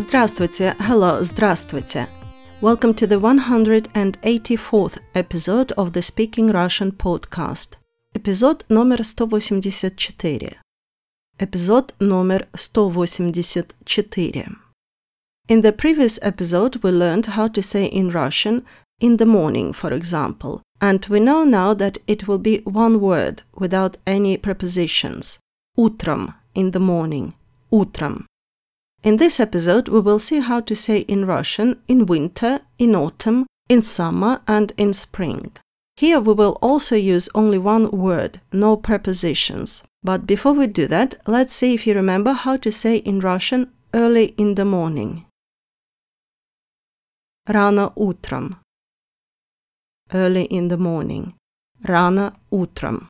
Здравствуйте, hello, здравствуйте. Welcome to the 184th episode of the Speaking Russian podcast. Эпизод номер 184. Эпизод номер 184. In the previous episode, we learned how to say in Russian in the morning, for example, and we know now that it will be one word without any prepositions. Утром, in the morning. Утром. In this episode, we will see how to say in Russian in winter, in autumn, in summer, and in spring. Here we will also use only one word, no prepositions. But before we do that, let's see if you remember how to say in Russian early in the morning. Рано утром. Early in the morning. Рано утром.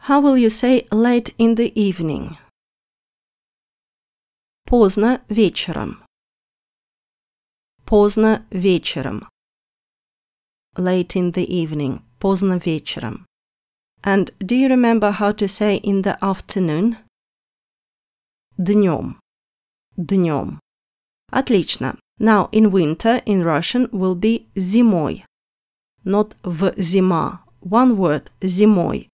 How will you say late in the evening? Поздно вечером. Поздно вечером. Late in the evening. Поздно вечером. And do you remember how to say in the afternoon? Днем. Днем. Отлично. Now in winter in Russian will be зимой. Not в зима. One word зимой.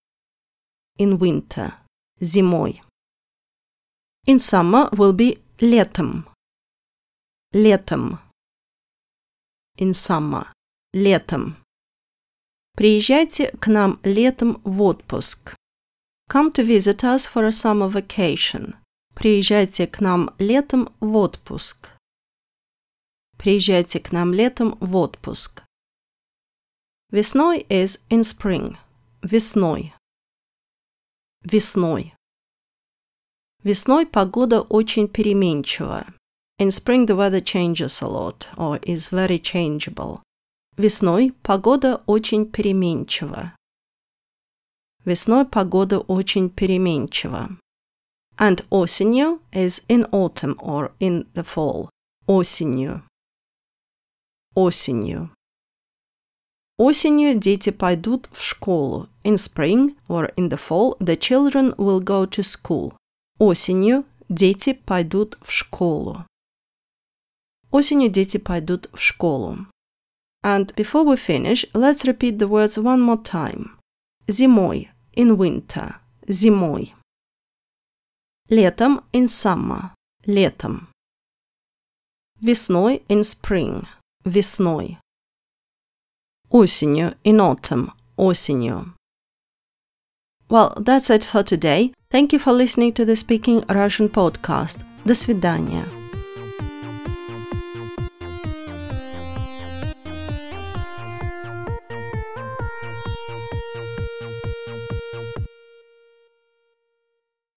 In winter. Зимой. In summer will be летом. Летом. In summer. Летом. Приезжайте к нам летом в отпуск. Come to visit us for a summer vacation. Приезжайте к нам летом в отпуск. Приезжайте к нам летом в отпуск. Весной is in spring. Весной. Весной. Весной погода очень переменчива. In spring the weather changes a lot or is very changeable. Весной погода очень переменчива. Весной погода очень переменчива. And осенью is in autumn or in the fall. Осенью. Осенью. Осенью дети пойдут в школу. In spring or in the fall, the children will go to school. Осенью дети пойдут в школу. Осенью дети пойдут в школу. And before we finish, let's repeat the words one more time. Зимой, in winter, зимой. Летом, in summer, летом. Весной, in spring, весной. Осенью, in autumn, осенью. Well, that's it for today. Thank you for listening to the Speaking Russian podcast. До свидания.